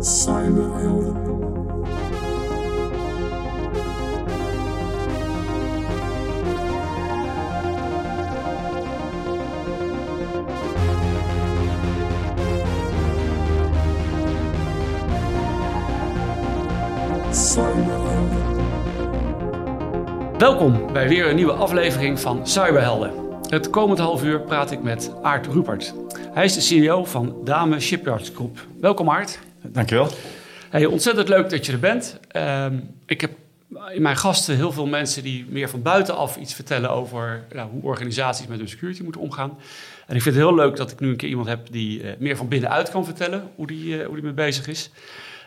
Cyberhelden. Welkom bij weer een nieuwe aflevering van Cyberhelden. Het komend half uur praat ik met Aart Rupert. Hij is de CEO van Dame Shipyards Group. Welkom Aart. Dankjewel. Hey, ontzettend leuk dat je er bent. Ehm, ik heb in mijn gasten heel veel mensen die meer van buitenaf iets vertellen over nou, hoe organisaties met hun security moeten omgaan. En ik vind het heel leuk dat ik nu een keer iemand heb die eh, meer van binnenuit kan vertellen hoe die, eh, hoe die mee bezig is.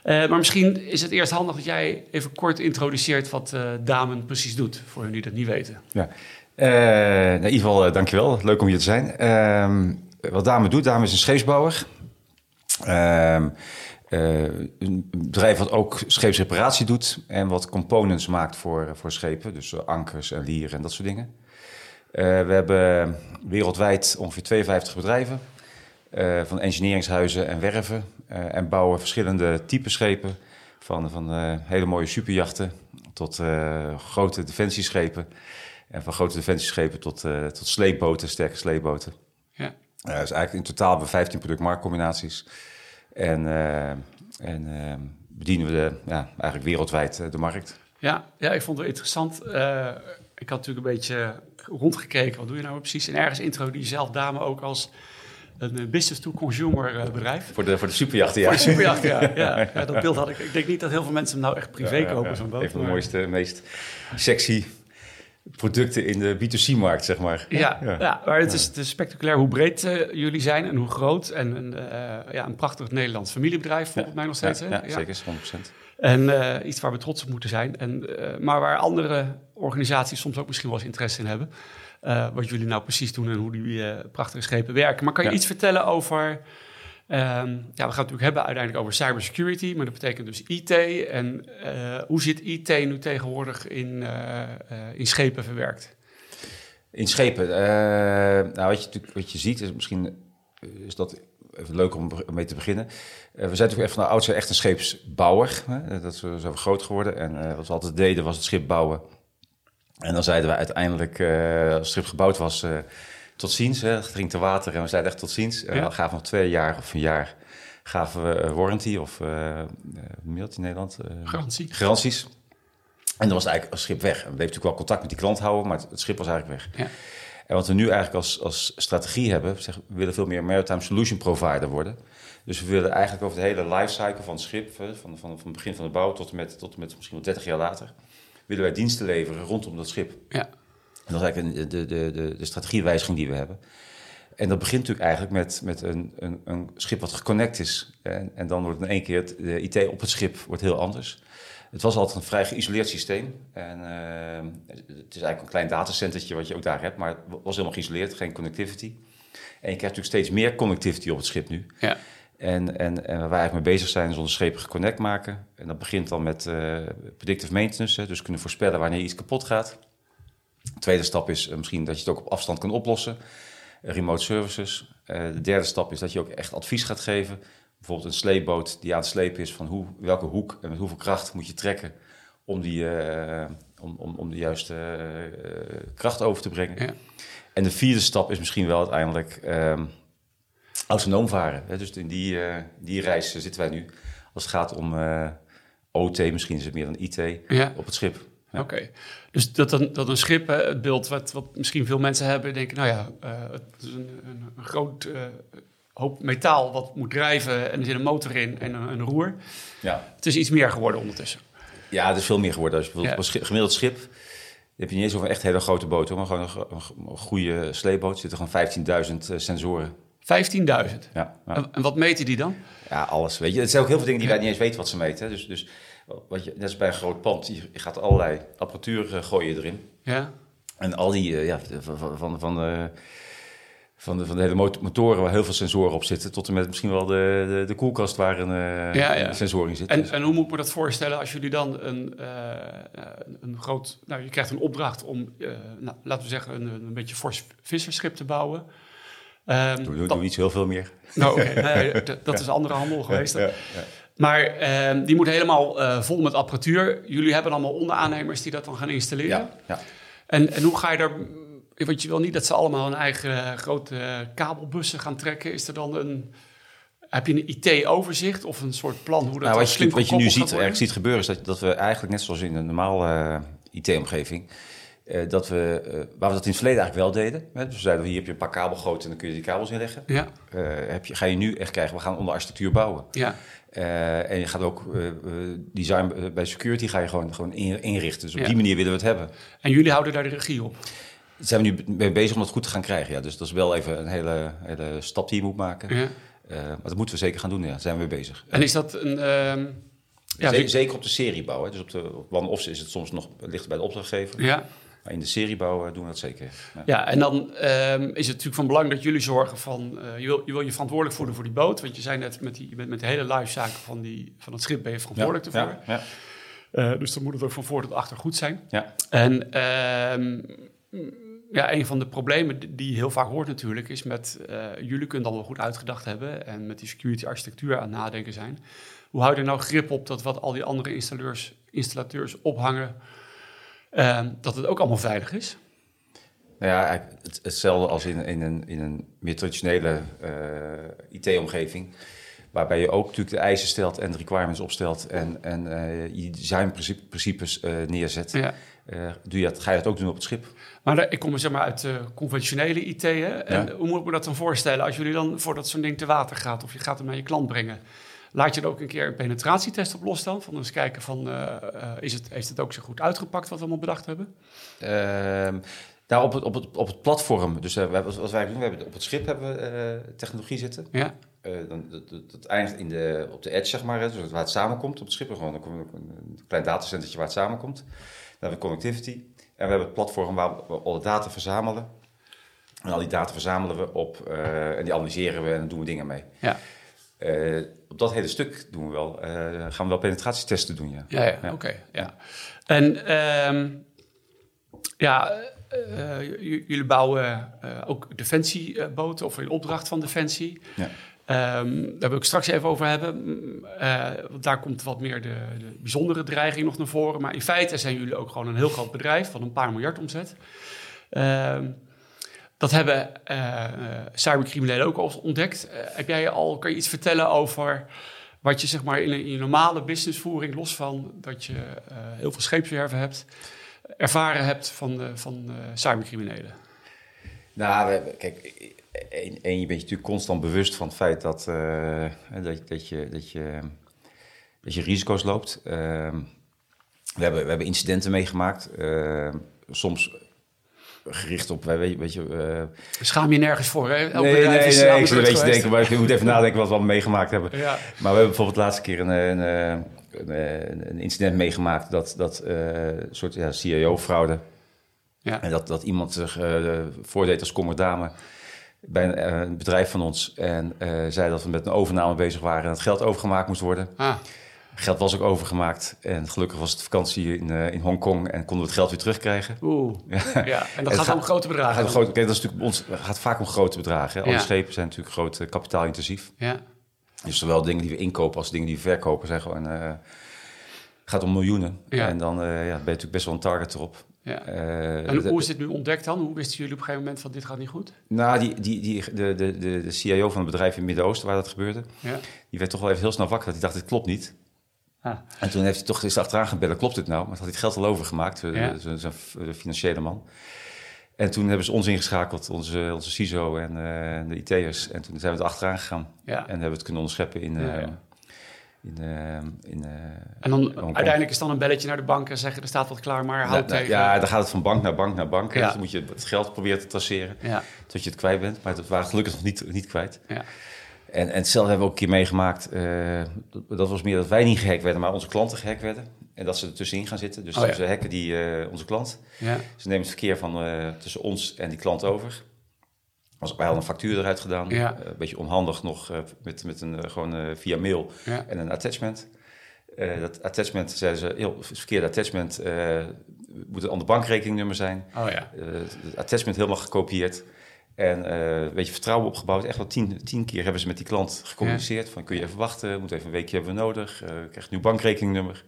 Eh, maar misschien is het eerst handig dat jij even kort introduceert wat eh Damen precies doet, voor hen die dat niet weten. Ja. Eh, nou, in ieder geval, uh, dankjewel. Leuk om hier te zijn. Ehm, wat Dame doet, Dame is een scheepsbouwer. Eh, een bedrijf wat ook scheepsreparatie doet en wat components maakt voor, voor schepen. Dus eh, ankers en lieren en dat soort dingen. Eh, we hebben wereldwijd ongeveer 52 bedrijven. eh, van engineeringshuizen en werven. eh, en bouwen verschillende type schepen. Van, van eh, hele mooie superjachten tot eh, grote defensieschepen. En van grote defensieschepen tot, eh, tot sleepboten, sterke sleepboten. Ja. Eh, dus eigenlijk in totaal hebben we 15 productmarktcombinaties. En, eh, en eh, bedienen we de, ja, eigenlijk wereldwijd eh, de markt. Ja, ja, ik vond het interessant. Eh, ik had natuurlijk een beetje rondgekeken. Wat doe je nou precies? En ergens intro die zelf dame ook als een business-to-consumer bedrijf. Voor de, voor de superjachten, ja. Voor de superjacht, ja. ja. Ja, Dat beeld had ik. Ik denk niet dat heel veel mensen hem nou echt privé Ja, kopen, zo'n boot. Een van de mooiste, meest sexy producten in de B2C-markt, zeg maar. Ja, ja. maar het is, het is spectaculair hoe breed eh, jullie zijn en hoe groot. En een, eh, ja, een prachtig Nederlands familiebedrijf, volgens mij nog steeds. Ja, hè? zeker, 100%. En eh, iets waar we trots op moeten zijn. En, maar waar andere organisaties soms ook misschien wel eens interesse in hebben. Wat jullie nou precies doen en hoe die prachtige schepen werken. Maar kan je iets vertellen over... ehm, ja, we gaan het natuurlijk hebben uiteindelijk over cybersecurity. Maar dat betekent dus IT. En eh, hoe zit IT nu tegenwoordig in, eh, eh, in schepen verwerkt? In schepen, nou, wat, je, wat je ziet, is misschien is dat even leuk om mee te beginnen. We zijn natuurlijk echt van de oudsher echt een scheepsbouwer. Hè? Dat is, zo we groot geworden. En wat we altijd deden was het schip bouwen. En dan zeiden we uiteindelijk, als het schip gebouwd was, tot ziens. Hè? Het ging te water en we zeiden echt tot ziens. En Ja. dan gaven we nog twee jaar of een jaar gaven we eh, warranty of eh eh, dat in Nederland? Eh, Garantie. garanties. En dan was eigenlijk als schip weg. En we bleven natuurlijk wel contact met die klant houden, maar het, het schip was eigenlijk weg. Ja. En wat we nu eigenlijk als, als strategie hebben, zeg, we willen veel meer maritime solution provider worden. Dus we willen eigenlijk over de hele lifecycle van het schip, van, van, van het begin van de bouw tot en met, tot en met misschien wel 30 jaar later, willen wij diensten leveren rondom dat schip. Ja. En dat is eigenlijk de, de, de, de strategiewijziging die we hebben. En dat begint natuurlijk eigenlijk met, met een, een, een schip wat geconnect is. En, en dan wordt in één keer het, de IT op het schip wordt heel anders. Het was altijd een vrij geïsoleerd systeem. En eh, het is eigenlijk een klein datacentertje wat je ook daar hebt, maar het was helemaal geïsoleerd, geen connectivity. En je krijgt natuurlijk steeds meer connectivity op het schip nu. Ja. En, en, en waar wij eigenlijk mee bezig zijn, is onze schepen geconnect maken. En dat begint dan met eh, predictive maintenance, dus kunnen voorspellen wanneer iets kapot gaat. De tweede stap is eh, misschien dat je het ook op afstand kan oplossen. Eh, remote services. Eh, de derde stap is dat je ook echt advies gaat geven. Bijvoorbeeld een sleepboot die aan het slepen is van hoe, welke hoek en met hoeveel kracht moet je trekken om, die, om, om, om de juiste kracht over te brengen. Ja. En de vierde stap is misschien wel uiteindelijk ehm, autonoom varen. Hè? Dus in die, die reis zitten wij nu. Als het gaat om OT, misschien is het meer dan IT, Ja. op het schip. Ja. Oké, dus dat een, dat een schip, hè, het beeld wat, wat misschien veel mensen hebben, denken, nou ja, eh, het is een, een, een groot eh, hoop metaal wat moet drijven en er zit een motor in en een, een roer. Ja. Het is iets meer geworden ondertussen. ja, het is veel meer geworden. Als je bijvoorbeeld Ja. een gemiddeld schip, heb je niet eens over een echt hele grote boot, hoor, maar gewoon een, go- een go- een goede sleepboot. Er zitten gewoon 15.000 sensoren. 15.000. Ja, ja. En, wat meten die dan? ja, alles. Weet je. Het zijn ook heel veel dingen die wij niet eens weten wat ze meten. Dus, dus wat je, net als bij een groot pand, je, gaat allerlei apparatuur eh, gooien erin. Ja, En al die, eh, ja, van, van, van, van, de, van, de, van de hele mot- motoren waar heel veel sensoren op zitten, tot en met misschien wel de, de, de koelkast waar een, eh, Ja, ja. een sensor in zit. en, Dus- en hoe moet ik me dat voorstellen als jullie dan een, eh, een- groot... Nou, je krijgt een opdracht om, eh, nou, laten we zeggen, een, een beetje fors visserschip te bouwen. Ehm, Doe, doe, dat- doe niet zo heel veel meer. Nou, nee, dat is andere handel geweest. Ja, ja. Maar ehm, die moet helemaal eh, vol met apparatuur. Jullie hebben allemaal onderaannemers die dat dan gaan installeren. Ja, ja. En, en hoe ga je daar... Want je wil niet dat ze allemaal een eigen eh, grote kabelbussen gaan trekken. Is er dan een... Heb je een IT-overzicht of een soort plan hoe dat Nou, wat je, wat je nu ziet, ziet gebeuren, is dat, dat we eigenlijk net zoals in een normale eh, IT-omgeving, eh, dat we, eh, waar we dat in het verleden eigenlijk wel deden. Hè, dus we zeiden, hier heb je een paar kabelgrootte en dan kun je die kabels inleggen. Ja, Eh, heb je, ga je nu echt krijgen, we gaan onder architectuur bouwen. ja, en je gaat ook design bij security ga je gewoon, gewoon in- inrichten. Dus op Ja. die manier willen we het hebben. en jullie houden daar de regie op. Daar zijn we nu mee bezig om dat goed te gaan krijgen. Ja. Dus dat is wel even een hele, hele stap die je moet maken. Ja. Maar dat moeten we zeker gaan doen, ja. Daar zijn we mee bezig. En is dat een... ehm, ja, wie- Zeker op de seriebouw. Hè. Dus op de one-offs is het soms nog ligt bij de opdrachtgever. ja, Maar in de seriebouw doen we dat zeker. Ja. Ja, en dan ehm, is het natuurlijk van belang dat jullie zorgen van... eh, je, wil, je wil je verantwoordelijk voelen voor die boot. Want je zei net, met, die, bent met de hele lifecycle van, die, van het schip ben je verantwoordelijk ervoor. Ja, ja, Eh, dus dan moet het ook van voor tot achter goed zijn. ja. En ehm, ja, een van de problemen die- je heel vaak hoort natuurlijk... is met, eh, jullie kunnen dan wel goed uitgedacht hebben... en met die security architectuur aan het nadenken zijn. Hoe hou je er nou grip op dat wat al die andere installateurs, installateurs ophangen... ehm, dat het ook allemaal veilig is? Nou ja, het, hetzelfde als in, in, een, in een meer traditionele eh, IT-omgeving. Waarbij je ook natuurlijk de eisen stelt en de requirements opstelt en, en eh, je designprincipes eh neerzet. Ja. Doe je dat, ga je dat ook doen op het schip? Maar ik kom zeg maar uit de conventionele IT. Hè? En Ja. hoe moet ik me dat dan voorstellen als jullie dan voordat zo'n ding te water gaat of je gaat hem naar je klant brengen? Laat je er ook een keer een penetratietest op los dan? Van eens kijken van, eh, eh, is het, heeft het ook zo goed uitgepakt wat we allemaal bedacht hebben? Ehm, nou, op het, op, het, op het platform, dus eh, we hebben, wat wij doen, we hebben op het schip hebben we eh, technologie zitten. Ja, Eh, dan, dat, dat, dat eindigt in de, op de edge, zeg maar, dus waar het samenkomt op het schip. Gewoon een, een klein datacentertje waar het samenkomt. Dan hebben we connectivity. En we hebben het platform waar we alle data verzamelen. En al die data verzamelen we op eh, en die analyseren we en dan doen we dingen mee. ja, Eh, op dat hele stuk doen we wel, eh, gaan we wel penetratiestesten doen, ja. ja, ja, Ja. oké. ja. En ehm, ja, eh, jullie bouwen ook defensieboten of in opdracht van Defensie. ja. Ehm, daar wil ik straks even over hebben. Mm, want daar komt wat meer de, de bijzondere dreiging nog naar voren. Maar in feite zijn jullie ook gewoon een heel groot bedrijf van een paar miljard omzet. Ehm, dat hebben eh, cybercriminelen ook al ontdekt. Eh, heb jij al, kan je iets vertellen over wat je zeg maar in, een- je normale businessvoering, los van dat je heel veel scheepswerven hebt, ervaren hebt van, van cybercriminelen? Nou, we, kijk, één, je bent je natuurlijk constant bewust van het feit dat, dat, dat, je, dat, je, dat je risico's loopt. Ehm, we, hebben, we hebben incidenten meegemaakt, ehm, soms gericht op, weet, weet je... eh, Schaam je nergens voor, hè? Elk nee, nee, is nee, ik zit een beetje denken, maar ik moet even nadenken wat we allemaal meegemaakt hebben. Ja. Maar we hebben bijvoorbeeld de laatste keer een, een, een, een- incident meegemaakt dat, dat eh, een soort ja, CIO-fraude. Ja. En dat, dat iemand zich eh, voordeed als commodame bij een, eh, een bedrijf van ons. En eh, zei dat we met een overname bezig waren en het geld overgemaakt moest worden. Ah, Geld was ook overgemaakt. En gelukkig was het vakantie in, eh, in Hongkong en konden we het geld weer terugkrijgen. oeh. Ja, en dat gaat gaat- om grote bedragen. gaat, dat is natuurlijk, ons het gaat vaak om grote bedragen. Hè? Alle Ja. schepen zijn natuurlijk groot eh, kapitaalintensief. Ja, Dus zowel dingen die we inkopen als dingen die we verkopen zijn gewoon... eh gaat om miljoenen. Ja. En dan ja, ben je natuurlijk best wel een target erop. ja. En hoe is dit nu ontdekt dan? Hoe wisten jullie op een gegeven moment van dit gaat niet goed? Nou, die, die, die, de, de, de, de CIO van het bedrijf in het Midden-Oosten waar dat gebeurde... Ja. die werd toch wel even heel snel wakker. Dat hij dacht, dit klopt niet. Ah, En toen heeft hij toch eens achteraan gebellen, klopt dit nou? Maar had hij het geld al overgemaakt, eh, Ja. f- de financiële man. En toen hebben ze ons ingeschakeld, onze, onze CISO en eh, de IT'ers. En toen zijn we er achteraan gegaan. ja. En hebben we het kunnen onderscheppen in... Ja, eh, ja. in, eh, in eh, En dan uiteindelijk is dan een belletje naar de bank en zeggen er staat wat klaar, maar houd nou, tegen. ja, dan gaat het van bank naar bank naar bank. Dus dan moet je het geld proberen te traceren tot je het kwijt bent. Maar dat waren gelukkig nog niet, niet kwijt. ja. En, en hetzelfde hebben we ook een keer meegemaakt. eh, dat, was meer dat wij niet gehackt werden, maar onze klanten gehackt werden. En dat ze er tussenin gaan zitten. Dus Oh, ja. ze hacken die, eh, onze klant. ja. Ze nemen het verkeer van, eh, tussen ons en die klant over. Was, wij hadden een factuur eruit gedaan. Ja. Een beetje onhandig nog met, met een, gewoon via mail en een attachment. Dat attachment, zeiden ze, heel het verkeerde attachment moet een ander bankrekeningnummer zijn. Oh ja. Het attachment helemaal gekopieerd. En eh, een beetje vertrouwen opgebouwd. Echt wel tien, tien keer hebben ze met die klant gecommuniceerd. Van kun je even wachten, moet even een weekje hebben we nodig. Uh, krijg een nieuw bankrekeningnummer.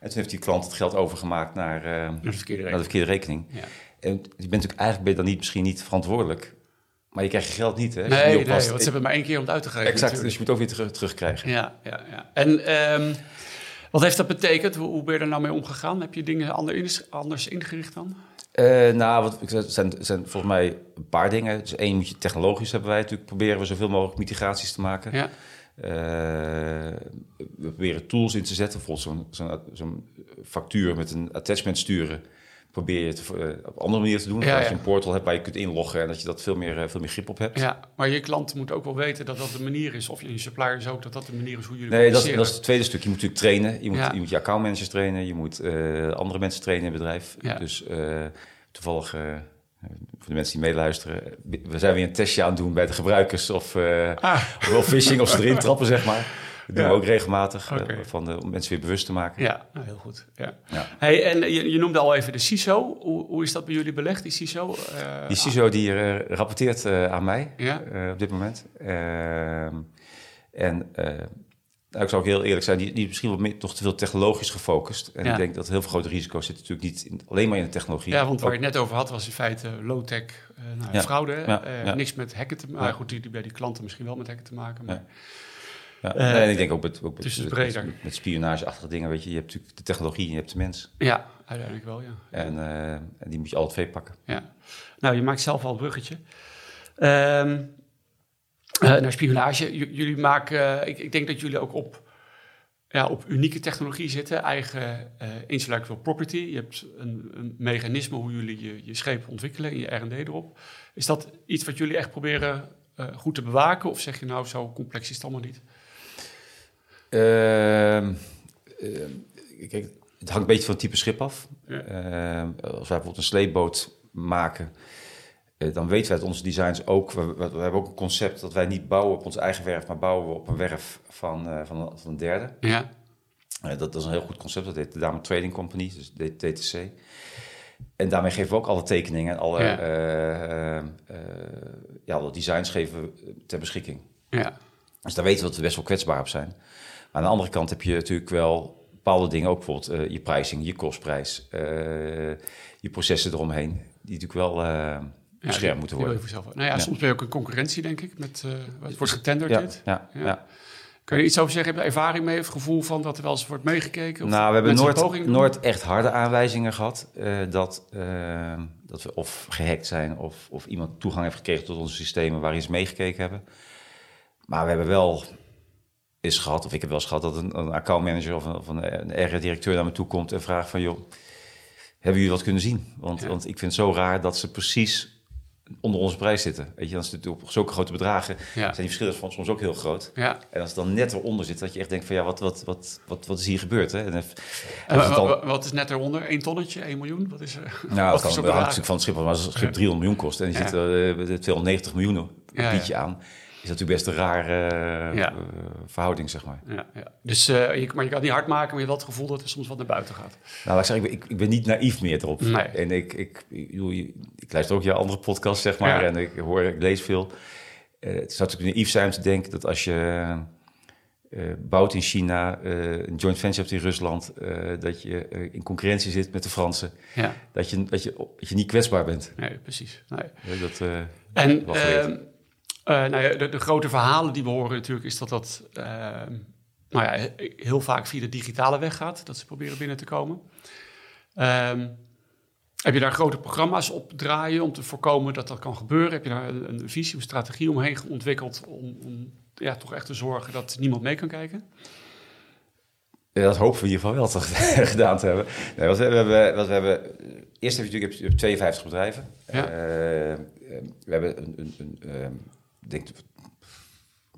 En toen heeft die klant het geld overgemaakt naar, uh, naar, de, verkeerde naar de verkeerde rekening. Ja. En je bent natuurlijk eigenlijk ben je dan niet, misschien niet verantwoordelijk. Maar je krijgt je geld niet, hè? Nee, nee, want ze hebben maar één keer om het uit te geven. Exact, dus je moet ook weer terug, terugkrijgen. Ja, ja, ja. En um, wat heeft dat betekend? Hoe, hoe, ben je er nou mee omgegaan? Heb je dingen anders, anders ingericht dan? Uh, nou, wat, het zijn, zijn volgens mij een paar dingen. Dus één, moet je technologisch hebben wij natuurlijk proberen we zoveel mogelijk mitigaties te maken. Ja. Uh, we proberen tools in te zetten, bijvoorbeeld zo'n zo'n factuur met een attachment sturen probeer je het uh, op andere manier te doen. Ja, dat je een portal hebt waar je kunt inloggen en dat je dat veel meer, uh, veel meer grip op hebt. Ja, maar je klant moet ook wel weten dat dat de manier is, of je, suppliers ook, dat dat de manier is hoe jullie Nee, dat, dat, is het tweede stuk. Je moet natuurlijk trainen. Je moet, ja. je, moet je accountmanagers trainen, je moet uh, andere mensen trainen in het bedrijf. Dus toevallig, voor de mensen die meeluisteren, we zijn weer een testje aan het doen bij de gebruikers of, ah. of wel phishing of ze erin trappen, zeg maar. Dat doen we ook regelmatig, okay. uh, van de, om mensen weer bewust te maken. Ja, nou, heel goed. Ja. ja. Hey, en je, je, noemde al even de CISO. Hoe, hoe is dat bij jullie belegd, die CISO? Uh, die CISO die rapporteert aan mij ja. op dit moment. Ehm, en nou, ik zou ook heel eerlijk zijn, die, die is misschien wat meer, toch te veel technologisch gefocust. En ja. ik denk dat heel veel grote risico's zitten natuurlijk niet in, alleen maar in de technologie. Ja, want waar je het net over had, was in feite low-tech nou, fraude. Niks met hacken te maken. Goed, die, die, bij die klanten misschien wel met hacken te maken. Maar... Ja. Uh, en ik denk ook met, ook met, dus met, met spionageachtige dingen, weet je, je hebt natuurlijk de technologie en je hebt de mens. Ja, uiteindelijk wel, ja. En, uh, en die moet je alle twee pakken. Ja. Nou, je maakt zelf al een bruggetje. Um, uh, naar spionage. J jullie maken, ik, ik, denk dat jullie ook op, ja, op unieke technologie zitten, eigen intellectual property. Je hebt een, een, mechanisme hoe jullie je, je scheep ontwikkelen en je R&D erop. Is dat iets wat jullie echt proberen goed te bewaken? Of zeg je nou, zo complex is het allemaal niet? Uh, kijk, het hangt een beetje van het type schip af. Ja. Uh, als wij bijvoorbeeld een sleepboot maken, uh, dan weten wij dat onze designs ook... We, we, hebben ook een concept dat wij niet bouwen op onze eigen werf... maar bouwen we op een werf van, uh, van, een, van een derde. Ja. Dat, dat, is een heel goed concept. Dat heet de Dame Trading Company, dus DTC. En daarmee geven we ook alle tekeningen en alle, ja. ja, alle designs geven we ter beschikking. Ja. Dus daar weten we dat we best wel kwetsbaar op zijn aan de andere kant heb je natuurlijk wel bepaalde dingen, ook bijvoorbeeld uh, je pricing, je kostprijs, uh, je processen eromheen, die natuurlijk wel uh, beschermd ja, moeten worden. Nou ja, ja, soms ben je ook een concurrentie, denk ik, met wat wordt getenderd ja, dit. Ja, ja. Kun je iets over zeggen? Heb je ervaring mee of gevoel van dat er wel eens wordt meegekeken? Of nou, we hebben nooit, nooit echt harde aanwijzingen gehad dat, dat we of gehackt zijn of, of iemand toegang heeft gekregen tot onze systemen waar iets meegekeken hebben. Maar we hebben wel is gehad, of ik heb wel eens gehad dat een, een accountmanager of een, of een, een directeur naar me toe komt en vraagt van joh, hebben jullie wat kunnen zien? Want, want ik vind het zo raar dat ze precies onder onze prijs zitten. Weet je, dan is het op zulke grote bedragen ja. zijn die verschillen van soms ook heel groot. Ja. En als het dan net eronder zit, dat je echt denkt van ja, wat, wat, wat, wat, wat is hier gebeurd? Hè? En, en dan... wat is net eronder? 1 tonnetje, 1 miljoen? Wat is er? Nou, het hangt natuurlijk van het schip, maar als het schip 300 miljoen kost en die zit er uh, 290 miljoen biedje aan is natuurlijk best een rare ja. uh, verhouding, zeg maar. Ja, ja. Dus, uh, je, maar je kan het niet hard maken, maar je hebt wel het gevoel dat er soms wat naar buiten gaat. Nou, ik zeg, ik ben, ik, ik ben niet naïef meer erop. Nee. En ik, ik, ik, ik, luister ook je andere podcast, zeg maar, ja. en ik hoor, ik lees veel. Uh, het zou natuurlijk naïef zijn om te denken dat als je bouwt in China, een joint venture hebt in Rusland, dat je in concurrentie zit met de Fransen, ja. dat, je, dat, je, dat je niet kwetsbaar bent. Nee, precies. Nee. Dat, en uh, nou ja, de, de, grote verhalen die we horen natuurlijk is dat dat uh, nou ja, heel vaak via de digitale weg gaat, dat ze proberen binnen te komen. Um, heb je daar grote programma's op draaien om te voorkomen dat dat kan gebeuren? Heb je daar een, een visie, een strategie omheen ontwikkeld om, om ja, toch echt te zorgen dat niemand mee kan kijken? Ja, dat hopen we in ieder geval wel te, gedaan te hebben. Nee, wat we hebben, wat we hebben eerst heb je natuurlijk 52 bedrijven. Ja. Uh, we hebben een, een, een denk,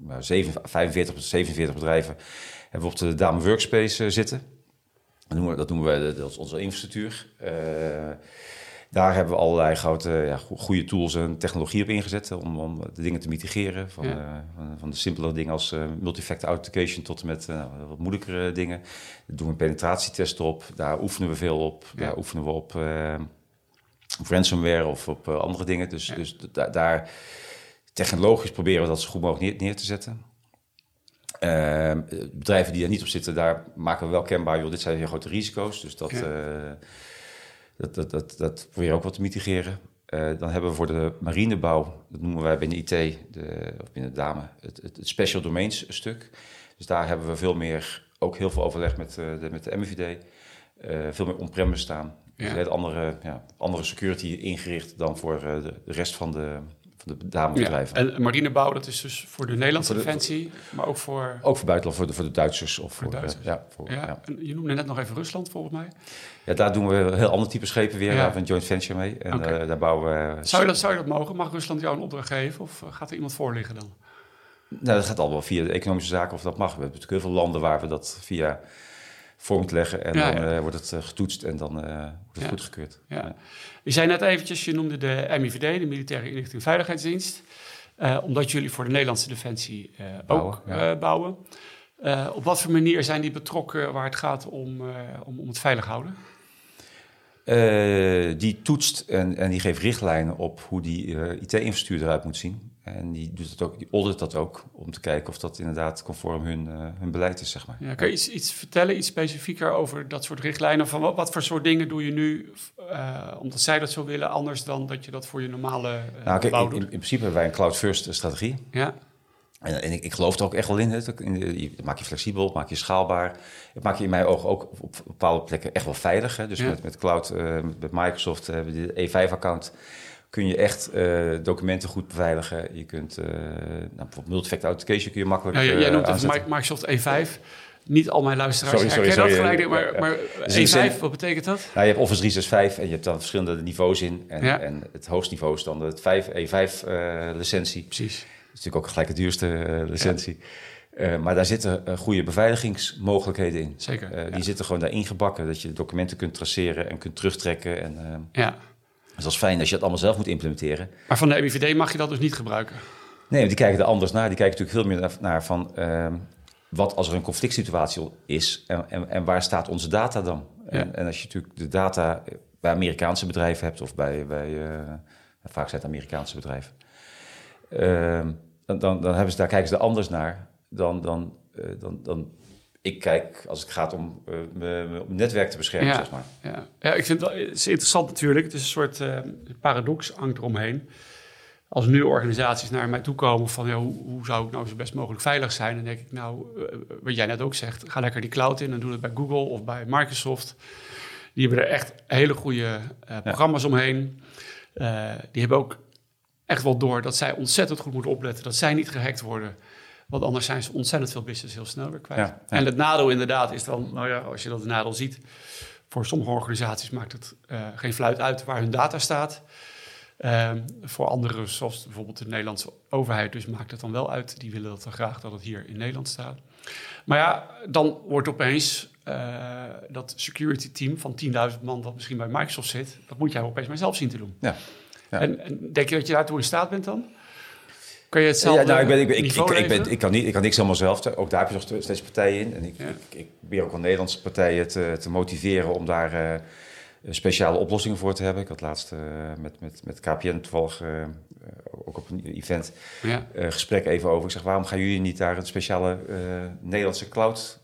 nou, 45 47 bedrijven hebben op de Dame Workspace uh, zitten. Dat noemen, we, dat noemen we dat is onze infrastructuur. Uh, daar hebben we allerlei grote, ja, goede tools en technologie op ingezet om, om de dingen te mitigeren. Van, ja. uh, van, van, de simpele dingen als uh, multifactor authentication tot en met uh, wat moeilijkere dingen. Daar doen we een penetratietest op, daar oefenen we veel op. Daar oefenen we op ransomware of op andere dingen. Dus, dus daar technologisch proberen we dat zo goed mogelijk neer, neer te zetten. Ehm, bedrijven die er niet op zitten, daar maken we wel kenbaar, joh, dit zijn heel grote risico's. Dus dat, dat, dat, dat, dat proberen we ook wat te mitigeren. Uh, dan hebben we voor de marinebouw, dat noemen wij binnen IT, de, of binnen Dame, het, het, het, special domains stuk. Dus daar hebben we veel meer, ook heel veel overleg met, uh, de, met de MVD, veel meer on-premise staan. Ja. Dus een hele andere, ja, andere security ingericht dan voor de, de rest van de, de damebedrijven. Ja, en marinebouw, dat is dus voor de Nederlandse voor defensie, maar ook voor... Ook voor buitenland, voor de, voor de Duitsers. Of voor, voor Duitsers. ja, voor, ja. je noemde net nog even Rusland, volgens mij. Ja, daar doen we een heel ander type schepen weer. Ja. Daar hebben een joint venture mee. En okay. uh, daar bouwen we... Zou je, dat, zou je dat mogen? Mag Rusland jou een opdracht geven? Of eh, gaat er iemand voor liggen dan? Nou, dat gaat al wel via de economische zaken of dat mag. We hebben natuurlijk heel veel landen waar we dat via voor moet leggen. En ja, dan ja. Uh, wordt het uh, getoetst en dan uh, wordt het ja. goedgekeurd. Ja. Je zei net eventjes, je noemde de MIVD, de Militaire Inrichting Veiligheidsdienst. omdat jullie voor de Nederlandse Defensie bouwen, ook bouwen. op wat voor manier zijn die betrokken waar het gaat om, om, om het veilig houden? die toetst en, en die geeft richtlijnen op hoe die IT-infrastructuur eruit moet zien. En die, doet het ook, die audit dat ook om te kijken of dat inderdaad conform hun, uh, hun beleid is, zeg maar. Ja, kan je iets, iets vertellen, iets specifieker over dat soort richtlijnen? Van wat, wat voor soort dingen doe je nu, uh, omdat zij dat zo willen, anders dan dat je dat voor je normale uh, nou, kijk, in, in, principe hebben wij een cloud-first strategie. Ja. En, en ik, ik, geloof er ook echt wel in. Het. je, maak je flexibel, maak je schaalbaar. Het maak je in mijn ogen ook op, op bepaalde plekken echt wel veilig. Hè? Dus ja. met, met cloud, met Microsoft hebben we de E5-account kun je echt uh, documenten goed beveiligen. Je kunt uh, nou, bijvoorbeeld multi-factor authentication kun je makkelijk. Ja, jij noemt het Microsoft E5. Niet al mijn luisteraars sorry, sorry, sorry, dat gelijk, maar, maar E5, wat betekent dat? Nou, je hebt Office 365 en je hebt dan verschillende niveaus in. En, ja. en het hoogste niveau is dan het 5, E5 uh, licentie. Precies. Dat is natuurlijk ook gelijk de duurste licentie. Uh, maar daar zitten uh, goede beveiligingsmogelijkheden in. Zeker. Uh, die zitten gewoon daarin gebakken. Dat je documenten kunt traceren en kunt terugtrekken. En, ja. Dus dat is fijn als je dat allemaal zelf moet implementeren. Maar van de MIVD mag je dat dus niet gebruiken? Nee, die kijken er anders naar. Die kijken natuurlijk veel meer naar, naar van... Uh, wat als er een conflict situatie is en, en, en waar staat onze data dan? Ja. En, en, als je natuurlijk de data bij Amerikaanse bedrijven hebt... of bij, bij uh, vaak zijn het Amerikaanse bedrijven... Uh, dan, dan, dan hebben ze, daar kijken ze er anders naar dan, dan, uh, dan, dan ik kijk als het gaat om uh, mijn netwerk te beschermen, ja, zeg maar. Ja. ja, ik vind het, het is interessant natuurlijk. Het is een soort uh, paradox hangt eromheen. Als nu organisaties naar mij toe komen van... Ja, hoe, hoe, zou ik nou zo best mogelijk veilig zijn? Dan denk ik, nou, uh, wat jij net ook zegt... ga lekker die cloud in en doe het bij Google of bij Microsoft. Die hebben er echt hele goede programma's ja. omheen. die hebben ook echt wel door dat zij ontzettend goed moeten opletten... dat zij niet gehackt worden... Want anders zijn ze ontzettend veel business heel snel weer kwijt. Ja, ja. En het nadeel inderdaad is dan, nou ja, als je dat nadeel ziet, voor sommige organisaties maakt het uh, geen fluit uit waar hun data staat. Um, voor anderen, zoals bijvoorbeeld de Nederlandse overheid, dus maakt het dan wel uit. Die willen dat dan graag dat het hier in Nederland staat. Maar ja, dan wordt opeens uh, dat security team van 10.000 man dat misschien bij Microsoft zit, dat moet jij opeens maar zelf zien te doen. Ja. ja. En, en, denk je dat je daartoe in staat bent dan? Kan je ja, nou, ik, ben, ik, ben, ik, ik, ik, ben, ik, kan niet, ik kan niks helemaal zelf. Ook daar heb je nog steeds partijen in. En ik, ja. ik, probeer ook wel Nederlandse partijen te, te motiveren om daar uh, speciale oplossingen voor te hebben. Ik had laatst uh, met, met, met KPN toevallig uh, ook op een event ja. gesprek even over. Ik zeg, waarom gaan jullie niet daar een speciale Nederlandse cloud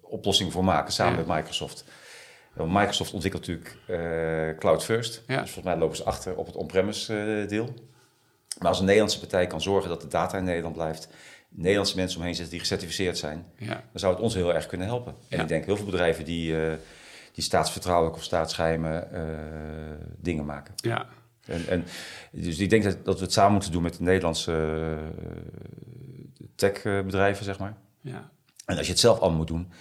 oplossing voor maken samen ja. met Microsoft? Microsoft ontwikkelt natuurlijk Cloud First. Dus volgens mij lopen ze achter op het on-premise deel. Maar als een Nederlandse partij kan zorgen dat de data in Nederland blijft, Nederlandse mensen omheen zitten die gecertificeerd zijn, ja. dan zou het ons heel erg kunnen helpen. En ik denk heel veel bedrijven die, uh, die staatsvertrouwelijk of staatsgeheimen uh, dingen maken. Ja. En, en, dus ik denk dat, dat we het samen moeten doen met de Nederlandse uh, techbedrijven, zeg maar. Ja. En als je het zelf allemaal moet doen,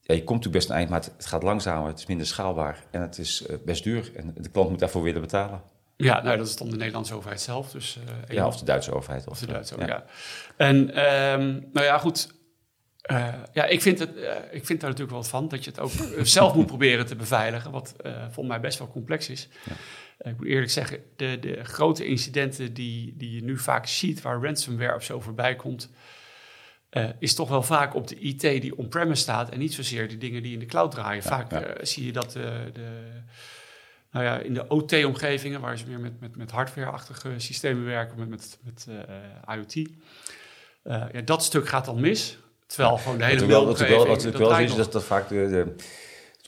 ja, je komt natuurlijk best een eind, maar het, het gaat langzamer, het is minder schaalbaar en het is best duur. En de klant moet daarvoor willen betalen. Ja, nou, dat is dan de Nederlandse overheid zelf. Dus, uh, ja, of de Duitse overheid. Of, of de Duitse overheid, ja. ja. En um, nou ja, goed. Uh, ja, ik vind, het, uh, ik vind daar natuurlijk wat van. Dat je het ook zelf moet proberen te beveiligen. Wat volgens mij best wel complex is. Ja. ik moet eerlijk zeggen, de, de grote incidenten die, die je nu vaak ziet... waar ransomware of zo voorbij komt... is toch wel vaak op de IT die on-premise staat... en niet zozeer die dingen die in de cloud draaien. vaak zie je dat de nou ja, in de OT-omgevingen, waar ze meer met, met, met hardware-achtige systemen werken, met, met, met uh, IoT. Uh, ja, dat stuk gaat dan mis. Terwijl gewoon de hele wel, wat wel, wat wel is, dat, dat vaak de, de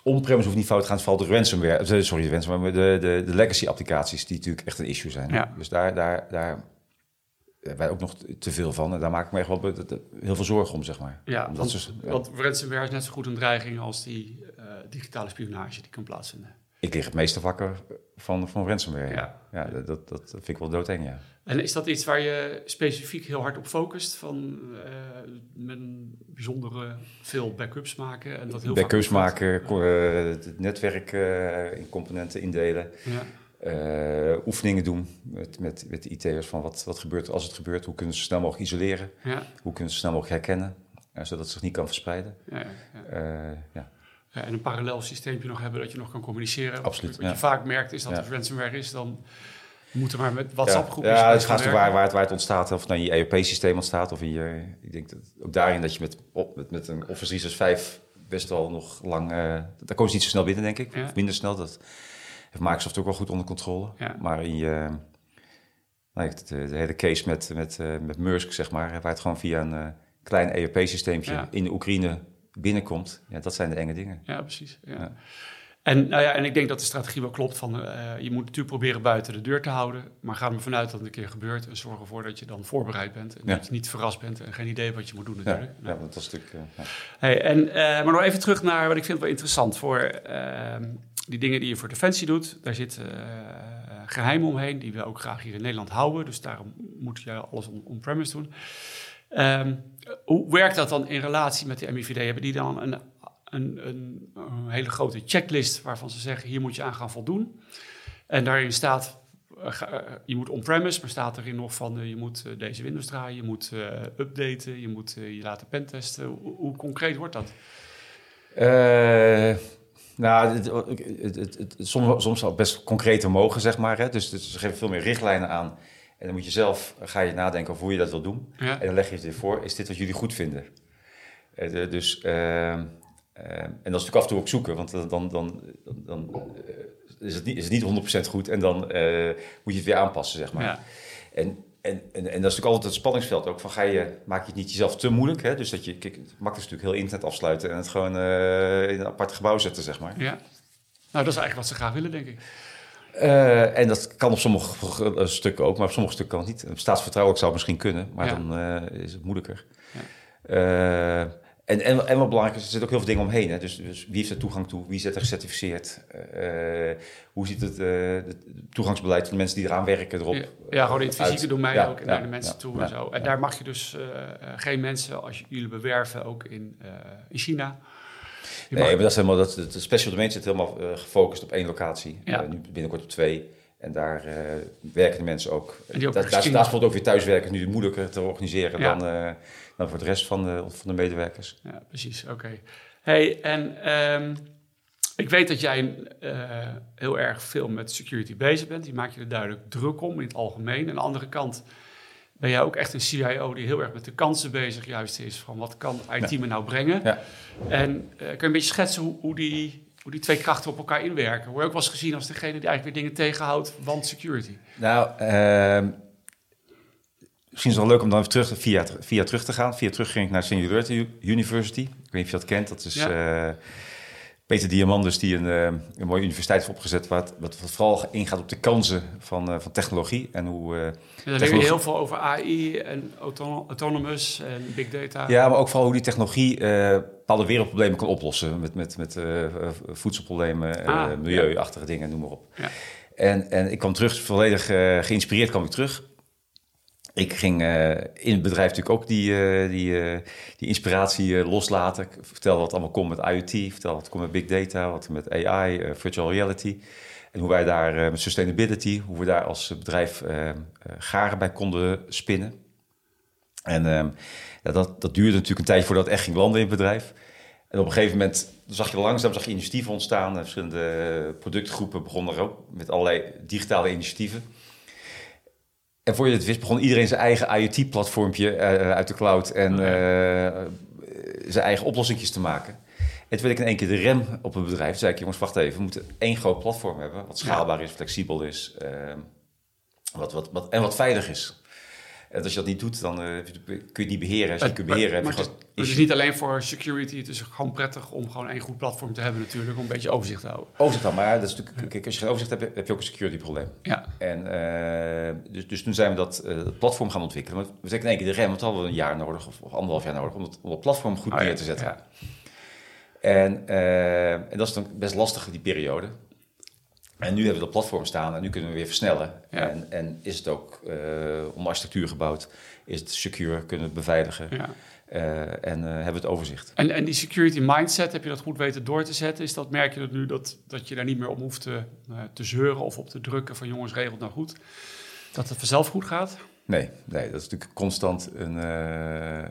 on-premise hoeft niet fout te gaan, het valt de ransomware, sorry, de ransomware, de, de, de legacy applicaties die natuurlijk echt een issue zijn. Ja. Dus daar, daar, daar wij ook nog te veel van. En daar maak ik me echt wel heel veel zorgen om, zeg maar. Ja, Omdat want, ze, ja. want ransomware is net zo goed een dreiging als die uh, digitale spionage die kan plaatsvinden. Ik lig het meeste wakker van, van ransomware. Ja. ja, dat, dat vind ik wel doodeng, ja. En is dat iets waar je specifiek heel hard op focust? Van uh, met bijzondere veel backups maken? En dat heel backups maken, uh, het netwerk uh, in componenten indelen. Ja. Oefeningen doen met, met, met de IT'ers van wat, wat gebeurt als het gebeurt. Hoe kunnen ze snel mogelijk isoleren? Ja. Hoe kunnen ze snel mogelijk herkennen? Zodat het zich niet kan verspreiden. Ja, ja, ja. Ja, en een parallel systeempje nog hebben dat je nog kan communiceren. Absoluut. Wat je vaak merkt is dat als ransomware is, dan moeten maar met WhatsApp-groepjes... Ja, het gaat waar, waar, het, waar het ontstaat, of nou in je ERP-systeem ontstaat, of in je... Ik denk dat ook daarin dat je met, op, met, met een Office 365 best wel nog lang... Uh, daar komen ze niet zo snel binnen, denk ik. Of minder snel. Dat heeft Microsoft ook wel goed onder controle. Maar in je... Nou, de, de, hele case met, met, uh, met Mursk, zeg maar, waar het gewoon via een klein ERP-systeempje in de Oekraïne binnenkomt, ja, dat zijn de enge dingen. Ja, precies. Ja. En, nou ja, en ik denk dat de strategie wel klopt van uh, je moet natuurlijk proberen buiten de deur te houden, maar ga er maar vanuit dat het een keer gebeurt en zorg ervoor dat je dan voorbereid bent en dat je niet verrast bent en geen idee wat je moet doen natuurlijk. Ja, ja dat is stuk. Uh, hey, en, uh, maar nog even terug naar wat ik vind wel interessant voor ehm, die dingen die je voor Defensie doet. Daar zit geheim omheen, die we ook graag hier in Nederland houden, dus daarom moet je alles on-premise doen. Um, hoe werkt dat dan in relatie met de MIVD? Hebben die dan een, een, een, hele grote checklist waarvan ze zeggen: hier moet je aan gaan voldoen? En daarin staat. Uh, je moet on-premise, maar staat erin nog van uh, je moet uh, deze Windows draaien, je moet updaten, je moet je laten pentesten. Hoe, concreet wordt dat? nou, het, soms, soms best concreter mogen, zeg maar. Hè? Dus, dus ze geven veel meer richtlijnen aan en dan moet je zelf, ga je nadenken over hoe je dat wil doen. En dan leg je het weer voor, is dit wat jullie goed vinden? Uh, dus, uh, en dat is natuurlijk af en toe ook zoeken, want dan, dan, dan, dan is, het niet, is het niet 100% goed en dan moet je het weer aanpassen, zeg maar. Ja. En, en, en, en, dat is natuurlijk altijd het spanningsveld ook. Van ga je, maak je het niet jezelf te moeilijk. Hè? Dus dat je, kijk, het makkelijk is natuurlijk heel internet afsluiten en het gewoon in een apart gebouw zetten, zeg maar. Ja. Nou, dat is eigenlijk wat ze graag willen, denk ik. Uh, en dat kan op sommige uh, stukken ook, maar op sommige stukken kan het niet. Staatsvertrouwelijk zou het misschien kunnen, maar dan uh, is het moeilijker. Ja. en, en, en wat belangrijk is, er zitten ook heel veel dingen omheen. Hè? Dus, dus wie heeft er toegang toe? Wie is er gecertificeerd? hoe ziet het, het, toegangsbeleid van de mensen die eraan werken erop? Ja, ja gewoon in het fysieke domein ook, naar de mensen toe en zo. En daar mag je dus geen mensen, als jullie bewerven, ook in, in China Nee, maar dat is helemaal, dat, het special domain zit helemaal uh, gefocust op één locatie. Ja. Uh, nu binnenkort op twee. En daar uh, werken de mensen ook. Daar, daar, daar ook weer thuiswerken nu moeilijker te organiseren dan, dan voor de rest van de, van de medewerkers. Ja, precies. Oké. Hey, en um, ik weet dat jij heel erg veel met security bezig bent. Die maak je er duidelijk druk om in het algemeen. Aan de andere kant ben jij ook echt een CIO die heel erg met de kansen bezig juist is. Van wat kan IT me nou brengen? Ja. En uh, kun je een beetje schetsen hoe, hoe, die, hoe die twee krachten op elkaar inwerken? Word je ook wel eens gezien als degene die eigenlijk weer dingen tegenhoudt, want security? Nou, uh, misschien is het wel leuk om dan even terug, via, via terug te gaan. Via terug ging ik naar Singularity University. Ik weet niet of je dat kent. Dat is... Ja. Uh, Peter Diamandus, die een, eh, een mooie universiteit heeft opgezet, wat, wat vooral ingaat op de kansen van, uh, van technologie. En hoe, uh, ja, daar je heel veel over AI en autonomous en big data. Ja, maar ook vooral hoe die technologie bepaalde wereldproblemen kan oplossen. Met, met, met voedselproblemen, ah, milieuachtige dingen, noem maar op. Ja. En, en ik kwam terug, volledig geïnspireerd kwam ik terug. Ik ging uh, in het bedrijf natuurlijk ook die, uh, die, uh, die inspiratie loslaten. Ik vertel wat allemaal komt met IoT, vertel wat komt met big data, wat met AI, virtual reality. En hoe wij daar met sustainability, hoe we daar als bedrijf garen bij konden spinnen. En ehm, ja, dat, dat duurde natuurlijk een tijd voordat het echt ging landen in het bedrijf. En op een gegeven moment zag je langzaam zag je initiatieven ontstaan. Verschillende productgroepen begonnen er ook met allerlei digitale initiatieven. En voor je het wist, begon iedereen zijn eigen IoT-platformpje uh, uit de cloud en uh, zijn eigen oplossingjes te maken. En toen werd ik in één keer de rem op een bedrijf. Toen zei ik, jongens, wacht even. We moeten één groot platform hebben. Wat schaalbaar is, flexibel is. ehm, wat, wat, wat, en wat veilig is. En als je dat niet doet, dan eh, kun je het niet beheren. Als je het kunt beheren, heb je maar het, is, het is niet alleen voor security. Het is gewoon prettig om gewoon één goed platform te hebben natuurlijk. Om een beetje overzicht te houden. Overzicht dan, maar dat is natuurlijk, kijk, als je geen overzicht hebt, heb je ook een security probleem. Ja, En eh, dus, dus toen zijn we dat, eh, dat platform gaan ontwikkelen. Maar we zetten in één keer de rem, want we hadden een jaar nodig, of, of anderhalf jaar nodig, om het platform goed Oh neer te zetten. ja. En, en dat is dan best lastig, die periode. En nu hebben we dat platform staan en nu kunnen we weer versnellen. Ja. En, en is het ook uh, om architectuur gebouwd, is het secure, kunnen we het beveiligen ja. uh, en uh, hebben we het overzicht. En, en die security mindset, heb je dat goed weten door te zetten? Is dat, merk je dat nu dat, dat je daar niet meer om hoeft te, te zeuren of op te drukken van jongens, regelt nou goed? Dat het vanzelf goed gaat? Nee, nee, dat is natuurlijk constant een, uh,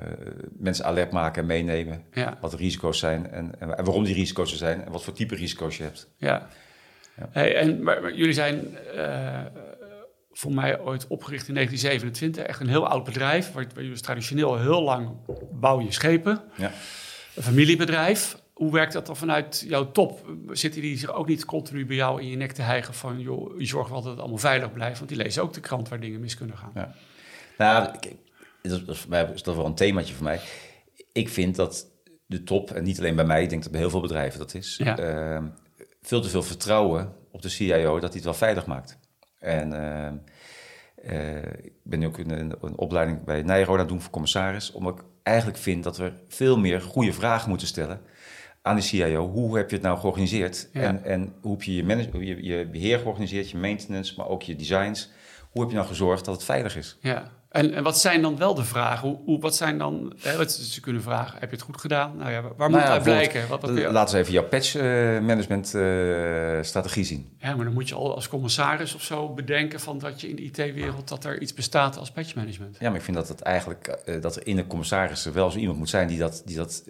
mensen alert maken en meenemen. Ja. Wat de risico's zijn en, en, waarom die risico's er zijn en wat voor type risico's je hebt. Ja. Ja. Hey, en, maar, maar jullie zijn uh, voor mij ooit opgericht in 1927. Echt een heel oud bedrijf, waar, waar je dus traditioneel heel lang bouw je schepen. Ja. Een familiebedrijf. Hoe werkt dat dan vanuit jouw top? Zitten die zich ook niet continu bij jou in je nek te hijgen van... joh, je zorgt wel dat het allemaal veilig blijft? Want die lezen ook de krant waar dingen mis kunnen gaan. Ja. Nou, dat is, voor mij is dat wel een themaatje voor mij. Ik vind dat de top, en niet alleen bij mij, ik denk dat bij heel veel bedrijven dat is... Ja. Uh, veel te veel vertrouwen op de CIO dat hij het wel veilig maakt. En uh, uh, ik ben nu ook een, een, opleiding bij Nijrode aan het doen voor commissaris... omdat ik eigenlijk vind dat we veel meer goede vragen moeten stellen aan de CIO. Hoe heb je het nou georganiseerd? Ja. En, en hoe heb je je, manage, je je beheer georganiseerd, je maintenance, maar ook je designs? Hoe heb je nou gezorgd dat het veilig is? Ja, en, en wat zijn dan wel de vragen? Hoe, hoe, wat zijn dan, hè, wat ze kunnen vragen, heb je het goed gedaan? Nou ja, waar moet nou ja, het uit blijken? Wat, wat je... Laten we even jouw patch uh, management uh, strategie zien. Ja, maar dan moet je al als commissaris of zo bedenken van dat je in de IT-wereld, dat er iets bestaat als patch management. Ja, maar ik vind dat het eigenlijk, uh, dat er in de commissarissen wel zo iemand moet zijn die dat, die dat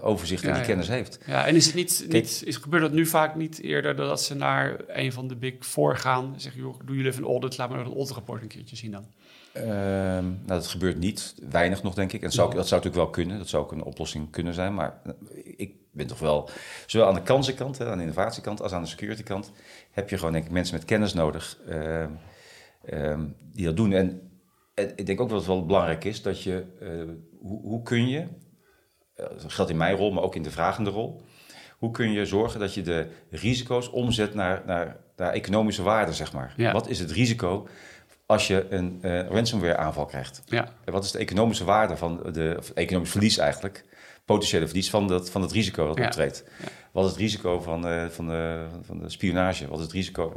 overzicht en ja, die ja. kennis heeft. Ja, en is het niet, niet is, gebeurt dat nu vaak niet eerder dat ze naar een van de big four gaan en zeggen, joh, doe jullie even een audit, laat maar dat audit-rapport een keertje zien dan. Uh, nou, dat gebeurt niet. Weinig nog, denk ik. En dat zou, dat zou natuurlijk wel kunnen. Dat zou ook een oplossing kunnen zijn. Maar ik ben toch wel... Zowel aan de kansenkant, hè, aan de innovatiekant... als aan de securitykant... heb je gewoon, denk ik, mensen met kennis nodig... Uh, uh, die dat doen. En, en, ik denk ook dat het wel belangrijk is... dat je... Hoe, hoe, kun je... dat geldt in mijn rol, maar ook in de vragende rol... hoe kun je zorgen dat je de risico's omzet naar, naar, naar economische waarde, zeg maar. Ja. Wat is het risico als je een uh, ransomware aanval krijgt. Ja. Wat is de economische waarde van de, of economisch verlies eigenlijk, potentiële verlies van, dat, van het risico dat ja. optreedt? Ja. Wat is het risico van, uh, van, de, van de spionage? Wat is het risico?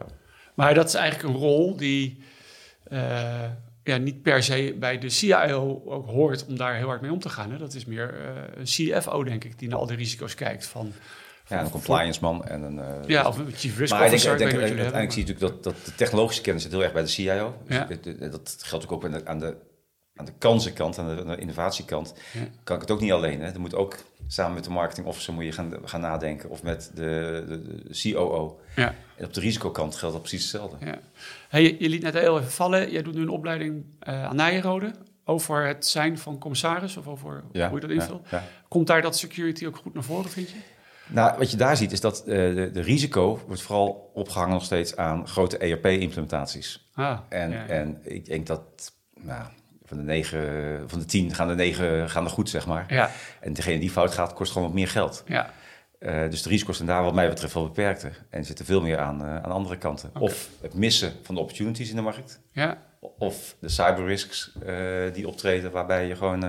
Maar dat is eigenlijk een rol die uh, ja, niet per se bij de CIO ook hoort om daar heel hard mee om te gaan. Hè? Dat is meer een CFO, denk ik, die naar al die risico's kijkt van... Ja, een compliance man en een... Uh, ja, of een chief risk maar officer. ik denk, ik denk, uiteindelijk zie je natuurlijk dat, dat de technologische kennis zit heel erg bij de CIO. Ja. Dus dat geldt ook aan de, aan de, aan de kansenkant, aan de, aan de innovatiekant. Ja. Kan ik het ook niet alleen. Hè. Er moet ook samen met de marketing officer moet je gaan, gaan nadenken. Of met de, de, de COO. Ja. En op de risicokant geldt dat precies hetzelfde. Ja. Hey, je, je liet net heel even vallen. Jij doet nu een opleiding uh, aan Nijenrode over het zijn van commissaris. Of over ja, hoe je dat invult. Ja, Komt daar dat security ook goed naar voren, vind je? Nou, wat je daar ziet is dat uh, de, de, risico wordt vooral opgehangen nog steeds aan grote ERP-implementaties. Ah, en, ja. en ik denk dat nou, van, de negen, van de tien gaan de negen gaan er goed, zeg maar. Ja. En degene die fout gaat, kost gewoon wat meer geld. Ja. Uh, dus de risico's zijn daar wat mij betreft wel beperkter. En zitten veel meer aan, uh, aan andere kanten. Okay. Of het missen van de opportunities in de markt. Ja. Of de cyberrisks uh, die optreden waarbij je gewoon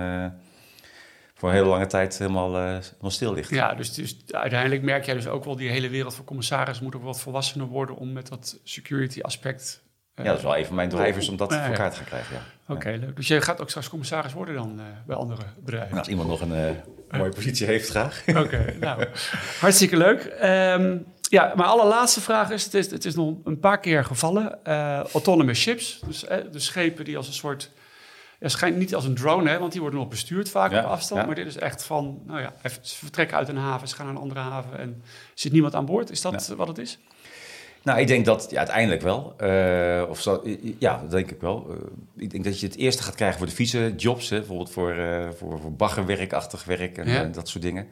voor een hele lange tijd helemaal, uh, helemaal stil ligt. Ja, dus, dus, uiteindelijk merk jij dus ook wel... die hele wereld van commissaris moet ook wat volwassener worden... om met dat security aspect... Uh, ja, dat is wel een van mijn drivers om dat voor elkaar te gaan krijgen. Ja. Oké, okay, leuk. Dus jij gaat ook straks commissaris worden dan uh, bij andere bedrijven? Nou, als iemand nog een mooie positie heeft, graag. Oké, okay, nou, hartstikke leuk. Um, ja, maar allerlaatste vraag is, het is, het is nog een paar keer gevallen. Autonomous ships, dus de schepen die als een soort... Ja, schijnt niet als een drone, hè, want die worden nog bestuurd vaak ja, op afstand. Ja. Maar dit is echt van, nou ja, ze vertrekken uit een haven, ze gaan naar een andere haven en zit niemand aan boord. Is dat ja. wat het is? Nou, ik denk dat ja, uiteindelijk wel. Uh, of zo, ja, dat denk ik wel. Uh, ik denk dat je het eerste gaat krijgen voor de vieze jobs. Hè, bijvoorbeeld voor, uh, voor, voor baggerwerkachtig werk en dat soort dingen.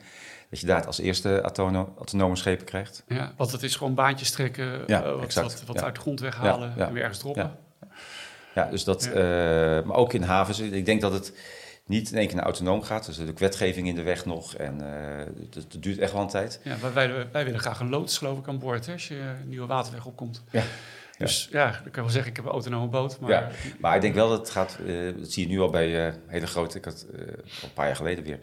Dat je daar als eerste autono autonome schepen krijgt. Ja, want het is gewoon baantjes trekken, ja, wat, wat, wat uit de grond weghalen en weer ergens droppen. Ja, dus dat, maar ook in havens. Ik denk dat het niet in één keer naar autonoom gaat. Er is wetgeving in de weg nog en uh, dat, duurt echt wel een tijd. Ja, wij, wij, willen graag een loods, geloof ik, aan boord hè, als je een nieuwe waterweg opkomt. Ja. Dus ja, ik kan wel zeggen, ik heb een autonome boot. Maar, ja, maar ik denk wel dat het gaat, uh, dat zie je nu al bij hele grote, ik had een paar jaar geleden weer,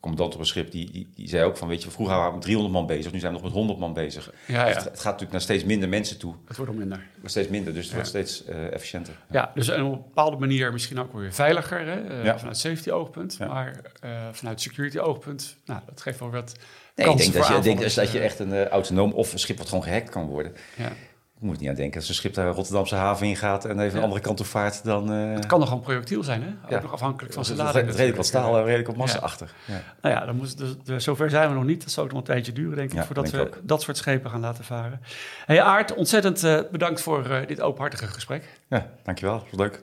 commandant op een schip, die, die, die, zei ook van, weet je, vroeger waren we met 300 man bezig, nu zijn we nog met 100 man bezig. Ja, ja. het, gaat natuurlijk naar steeds minder mensen toe. Het wordt al minder. Maar steeds minder, dus het wordt steeds uh, efficiënter. Ja. dus op een bepaalde manier misschien ook weer veiliger, hè? Uh, vanuit safety oogpunt, maar uh, vanuit security oogpunt, nou, dat geeft wel wat Nee, ik denk dat je, denk, dat je echt een autonoom of een schip wat gewoon gehackt kan worden. Ja moet niet aan denken. Als een schip naar Rotterdamse haven ingaat en even een andere kant op vaart, dan... Uh... Het kan nog een projectiel zijn, hè? Ook nog afhankelijk van zijn lading. Het redelijk wat staal, redelijk wat massa achter. Ja. Nou ja, dan moet, dus, dus, zover zijn we nog niet. Dat zou nog een tijdje duren, denk ik, voordat we dat soort schepen gaan laten varen. Hey Aart, ontzettend uh, bedankt voor uh, dit openhartige gesprek. Ja, dankjewel. Was leuk.